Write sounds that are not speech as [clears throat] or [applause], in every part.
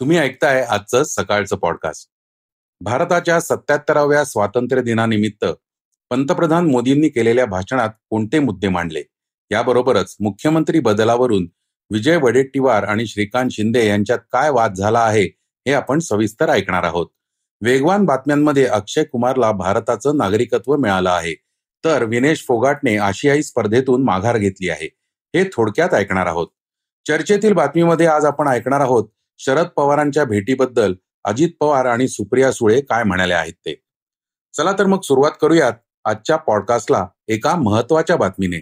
तुम्ही ऐकताय आजचं सकाळचं पॉडकास्ट भारताच्या सत्याहत्तराव्या स्वातंत्र्य दिनानिमित्त पंतप्रधान मोदींनी केलेल्या भाषणात कोणते मुद्दे मांडले? याबरोबरच मुख्यमंत्री बदलावरून विजय वडेट्टीवार आणि श्रीकांत शिंदे यांच्यात काय वाद झाला आहे हे आपण सविस्तर ऐकणार आहोत. वेगवान बातम्यांमध्ये अक्षय कुमारला भारताचं नागरिकत्व मिळालं आहे. तर विनेश फोगाटने आशियाई स्पर्धेतून माघार घेतली आहे. हे थोडक्यात ऐकणार आहोत. चर्चेतील बातमीमध्ये आज आपण ऐकणार आहोत शरद पवारांच्या भेटीबद्दल अजित पवार आणि सुप्रिया सुळे काय म्हणाले आहेत ते? चला तर मग सुरुवात करूयात आजच्या पॉडकास्टला एका महत्त्वाच्या बातमीने.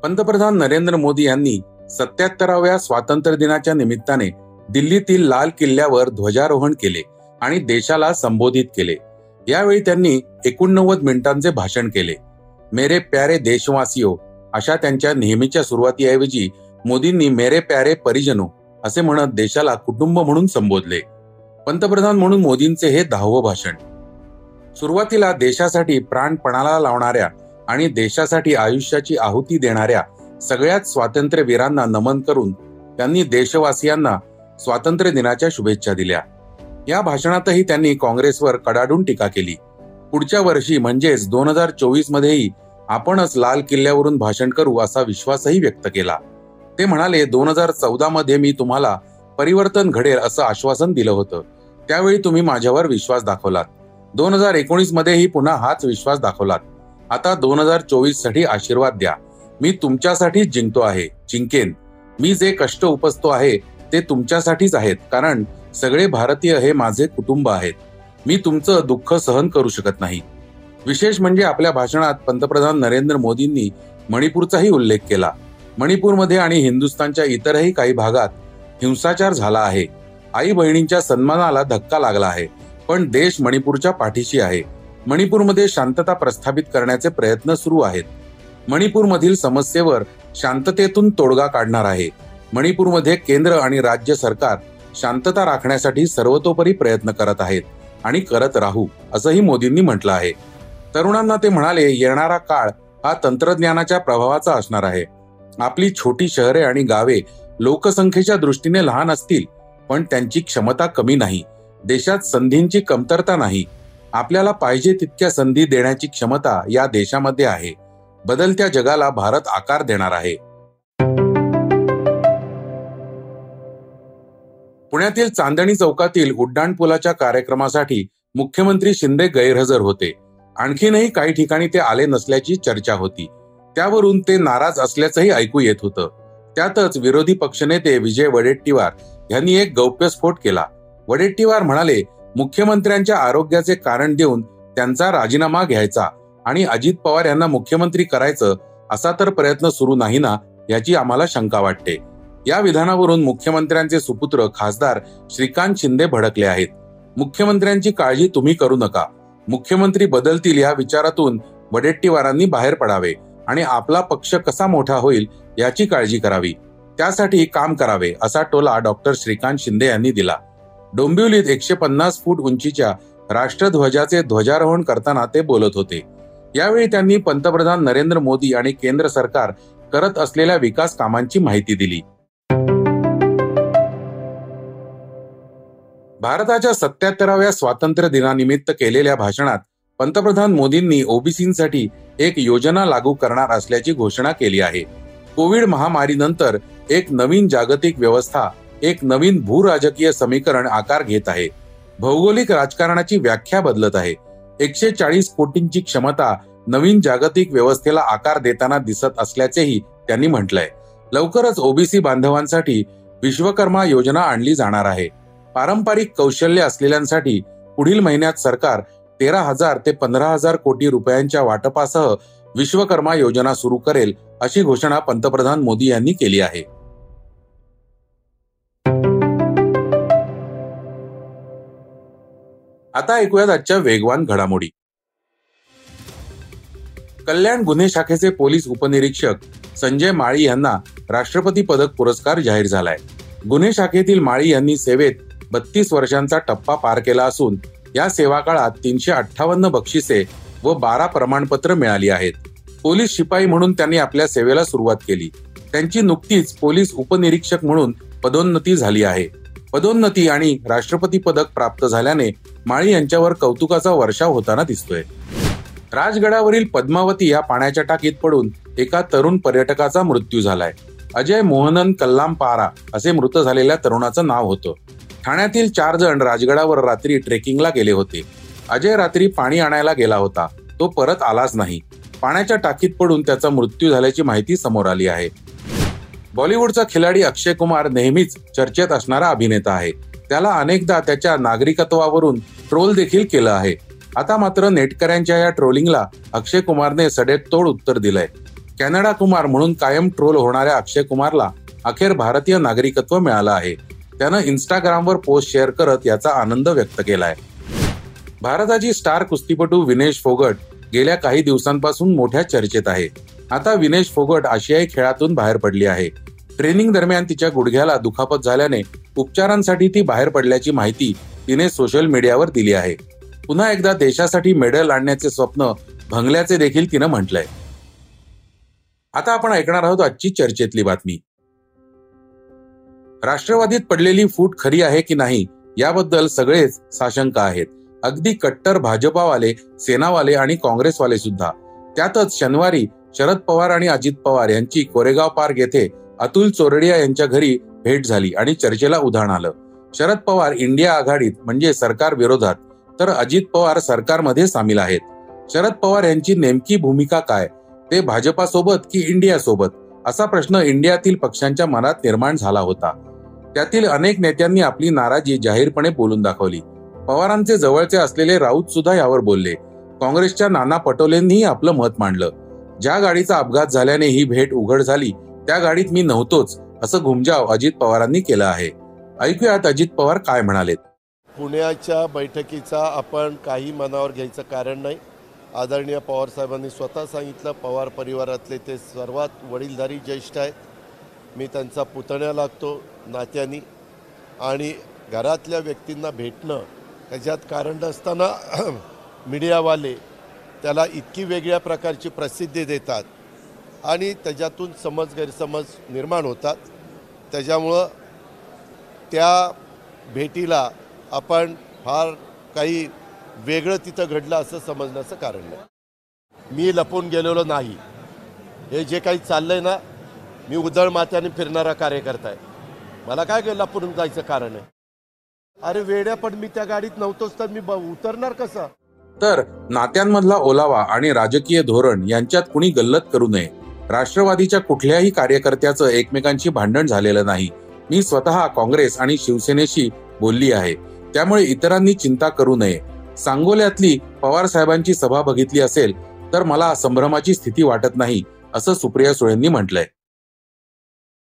पंतप्रधान नरेंद्र मोदी यांनी सत्याहत्तराव्या स्वातंत्र्य दिनाच्या निमित्ताने दिल्लीतील लाल किल्ल्यावर ध्वजारोहण केले आणि देशाला संबोधित केले. यावेळी त्यांनी एकोणनव्वद मिनिटांचे भाषण केले. मेरे प्यारे देशवासियो अशा त्यांच्या नेहमीच्या सुरुवातीऐवजी मोदींनी मेरे प्यारे परिजनो असे म्हणत देशाला कुटुंब म्हणून संबोधले. पंतप्रधान म्हणून मोदींचे हे दहावं भाषण. सुरुवातीला देशासाठी प्राणपणाला लावणाऱ्या आणि देशासाठी आयुष्याची आहुती देणाऱ्या सगळ्याच स्वातंत्र्यवीरांना नमन करून त्यांनी देशवासियांना स्वातंत्र्य दिनाच्या शुभेच्छा दिल्या. या भाषणातही त्यांनी काँग्रेसवर कडाडून टीका केली. पुढच्या वर्षी म्हणजेच दोन हजार चोवीस मध्येही आपणच लाल किल्ल्यावरून भाषण करू असा विश्वासही व्यक्त केला. ते म्हणाले दोन हजार चौदा मध्ये मी तुम्हाला परिवर्तन घडेल असं आश्वासन दिलं होतं. त्यावेळी तुम्ही माझ्यावर विश्वास दाखवलात. दोन हजार एकोणीस मध्येही पुन्हा हाच विश्वास दाखवलात. आता दोन हजार चोवीससाठी आशीर्वाद द्या. मी तुमच्यासाठीच जिंकतो आहे. जिंकेन. मी जे कष्ट उपसतो आहे ते तुमच्यासाठीच आहेत. कारण सगळे भारतीय हे माझे कुटुंब आहेत. मी तुमचं दुःख सहन करू शकत नाही. विशेष म्हणजे आपल्या भाषणात पंतप्रधान नरेंद्र मोदींनी मणिपूरचाही उल्लेख केला. मणिपूरमध्ये आणि हिंदुस्थानच्या इतरही काही भागात हिंसाचार झाला आहे. आई बहिणींच्या सन्मानाला धक्का लागला आहे. पण देश मणिपूरच्या पाठीशी आहे. मणिपूरमध्ये शांतता प्रस्थापित करण्याचे प्रयत्न सुरू आहेत. मणिपूरमधील समस्येवर शांततेतून तोडगा काढणार आहे. मणिपूरमध्ये केंद्र आणि राज्य सरकार शांतता राखण्यासाठी सर्वतोपरी प्रयत्न करत आहेत आणि करत राहू असंही मोदींनी म्हटलं आहे. तरुणांना ते म्हणाले येणारा काळ हा तंत्रज्ञानाच्या प्रभावाचा असणार आहे. आपली छोटी शहरे आणि गावे लोकसंख्येच्या दृष्टीने लहान असतील पण त्यांची क्षमता कमी नाही. देशात संधींची कमतरता नाही. आपल्याला पाहिजे तितक्या संधी देण्याची क्षमता या देशामध्ये आहे. बदलत्या जगाला भारत आकार देणार आहे. पुण्यातील चांदणी चौकातील उड्डाणपुलाच्या कार्यक्रमासाठी मुख्यमंत्री शिंदे गैरहजर होते. आणखीनही काही ठिकाणी ते आले नसल्याची चर्चा होती. त्यावरून ते नाराज असल्याचंही ऐकू येत होतं. त्यातच विरोधी पक्षनेते विजय वडेट्टीवार यांनी एक गौप्यस्फोट केला. वडेट्टीवार म्हणाले मुख्यमंत्र्यांच्या आरोग्याचे कारण देऊन त्यांचा राजीनामा घ्यायचा आणि अजित पवार यांना मुख्यमंत्री करायचं असा तर प्रयत्न सुरू नाही ना याची आम्हाला शंका वाटते. या विधानावरून मुख्यमंत्र्यांचे सुपुत्र खासदार श्रीकांत शिंदे भडकले आहेत. मुख्यमंत्र्यांची काळजी तुम्ही करू नका. मुख्यमंत्री बदलतील या विचारातून वडेट्टीवारांनी बाहेर पडावे. आणि आपला पक्ष कसा मोठा होईल याची काळजी करावी. त्यासाठी काम करावे असा टोला डॉक्टर श्रीकांत शिंदे यांनी दिला. डोंबिवलीत एकशे पन्नास फूट उंचीच्या राष्ट्रध्वजाचे ध्वजारोहण करताना ते बोलत होते. यावेळी त्यांनी पंतप्रधान नरेंद्र मोदी आणि केंद्र सरकार करत असलेल्या विकास कामांची माहिती दिली. भारताच्या सत्याहत्तराव्या स्वातंत्र्य दिनानिमित्त केलेल्या भाषणात पंतप्रधान मोदींनी ओबीसीसाठी एक योजना लागू करणार असल्याची घोषणा केली आहे. कोविड महामारीनंतर एक नवीन जागतिक व्यवस्था एक नवीन भूराजकीय समीकरण आकार घेत आहे. भौगोलिक राजकारणाची व्याख्या बदलत आहे. एकशे चाळीस कोटींची क्षमता नवीन जागतिक व्यवस्थेला आकार देताना दिसत असल्याचेही त्यांनी म्हटलंय. लवकरच ओबीसी बांधवांसाठी विश्वकर्मा योजना आणली जाणार आहे. पारंपरिक कौशल्य असलेल्यांसाठी पुढील महिन्यात सरकार तेरा हजार ते पंधरा हजार कोटी रुपयांच्या वाटपासह विश्वकर्मा योजना सुरू करेल अशी घोषणा पंतप्रधान मोदी यांनी केली आहे. आता ऐकूयात आजच्या वेगवान घडामोडी. कल्याण गुन्हे शाखेचे पोलीस उपनिरीक्षक संजय माळी यांना राष्ट्रपती पदक पुरस्कार जाहीर झालाय. गुन्हे शाखेतील माळी यांनी सेवेत बत्तीस वर्षांचा टप्पा पार केला असून या सेवा काळात तीनशे अठ्ठावन्न बक्षिसे व बारा प्रमाणपत्र मिळाली आहेत. पोलीस शिपाई म्हणून त्यांनी आपल्या सेवेला सुरुवात केली. त्यांची नुकतीच पोलीस उपनिरीक्षक म्हणून पदोन्नती झाली आहे. पदोन्नती आणि राष्ट्रपती पदक प्राप्त झाल्याने माळी यांच्यावर कौतुकाचा वर्षाव होताना दिसतोय. राजगडावरील पद्मावती या पाण्याच्या टाकीत पडून एका तरुण पर्यटकाचा मृत्यू झालाय. अजय मोहनन कल्लाम पारा असे मृत झालेल्या तरुणाचं नाव होतं. ठाण्यातील चार जण राजगडावर रात्री ट्रेकिंगला गेले होते. अजय रात्री पाणी आणायला गेला होता. तो परत आलाच नाही. पाण्याच्या टाकीत पडून त्याचा मृत्यू झाल्याची माहिती समोर आली आहे. बॉलिवूडचा खिलाडी अक्षय कुमार नेहमीच चर्चेत असणारा अभिनेता आहे. त्याला अनेकदा त्याच्या नागरिकत्वावरून ट्रोल देखील केलं आहे. आता मात्र नेटकऱ्यांच्या या ट्रोलिंगला अक्षय कुमारने सडेतोड उत्तर दिलंय. कॅनडा कुमार म्हणून कायम ट्रोल होणाऱ्या अक्षय कुमारला अखेर भारतीय नागरिकत्व मिळालं आहे. त्यानं इन्स्टाग्रामवर पोस्ट शेअर करत याचा आनंद व्यक्त केलाय. भारताची स्टार कुस्तीपटू विनेश फोगट गेल्या काही दिवसांपासून मोठ्या चर्चेत आहे. आता विनेश फोगट आशियाई खेळातून बाहेर पडली आहे. ट्रेनिंग दरम्यान तिच्या गुडघ्याला दुखापत झाल्याने उपचारांसाठी ती बाहेर पडल्याची माहिती तिने सोशल मीडियावर दिली आहे. पुन्हा एकदा देशासाठी मेडल आणण्याचे स्वप्न भंगल्याचे देखील तिनं म्हटलंय. आता आपण ऐकणार आहोत आजची चर्चेतली बातमी. राष्ट्रवादीत पडलेली फूट खरी आहे की नाही याबद्दल सगळेच साशंक आहेत. अगदी कट्टर भाजपावाले सेनावाले आणि काँग्रेसवाले सुद्धा. त्यातच शनिवारी शरद पवार आणि अजित पवार यांची कोरेगाव पार्क येथे अतुल चोरडिया यांच्या घरी भेट झाली आणि चर्चेला उधाण आलं. शरद पवार इंडिया आघाडीत म्हणजे सरकार विरोधात तर अजित पवार सरकारमध्ये सामील आहेत. शरद पवार यांची नेमकी भूमिका काय? ते भाजपासोबत की इंडिया सोबत असा प्रश्न इंडियातील पक्षांच्या मनात निर्माण झाला होता. त्यातील अनेक नेत्यांनी आपली नाराजी जाहीरपणे बोलून दाखवली. पवारांचे जवळचे असलेले राऊत सुद्धा यावर बोलले. काँग्रेसच्या नाना पटोलेंनीही आपलं मत मांडलं. ज्या गाडीचा अपघात झाल्याने ही भेट उघड झाली त्या गाडीत मी नव्हतोच असं घुमजाव अजित पवारांनी केलं आहे. ऐकूयात अजित पवार काय म्हणालेत. पुण्याच्या बैठकीचा आपण काही मनावर घ्यायचं कारण नाही. आदरणीय पवार साहेबांनी स्वतः सांगितलं पवार परिवारातले ते सर्वात वडीलधारी ज्येष्ठ आहेत. मी त्यांचा पुतण्या लागतो नात्यानी. आणि घरातल्या व्यक्तींना भेटणं त्याच्यात कारण असताना [clears throat] मीडियावाले त्याला इतकी वेगळ्या प्रकारची प्रसिद्धी देतात. आणि त्याच्यातून समज गैरसमज निर्माण होतात. त्याच्यामुळं त्या भेटीला आपण फार काही वेगळं तिथं घडलं असं समजण्याचं कारण नाही. मी लपून गेलेलो नाही. हे जे काही चाललं आहे ना मी उदळ मात्याने फिरणारा कार्यकर्ता आहे. मला काय लपून जायचं कारण आहे? अरे वेड्या पण मी त्या गाडीत नव्हतोच तर मी उतरणार कसं? तर नात्यांमधला ओलावा आणि राजकीय धोरण यांच्यात कुणी गल्लत करू नये. राष्ट्रवादीच्या कुठल्याही कार्यकर्त्याचं एकमेकांशी भांडण झालेलं नाही. मी स्वतः काँग्रेस आणि शिवसेनेशी बोलली आहे. त्यामुळे इतरांनी चिंता करू नये. सांगोल्यातली पवार साहेबांची सभा बघितली असेल तर मला संभ्रमाची स्थिती वाटत नाही असं सुप्रिया सुळेंनी म्हटलंय.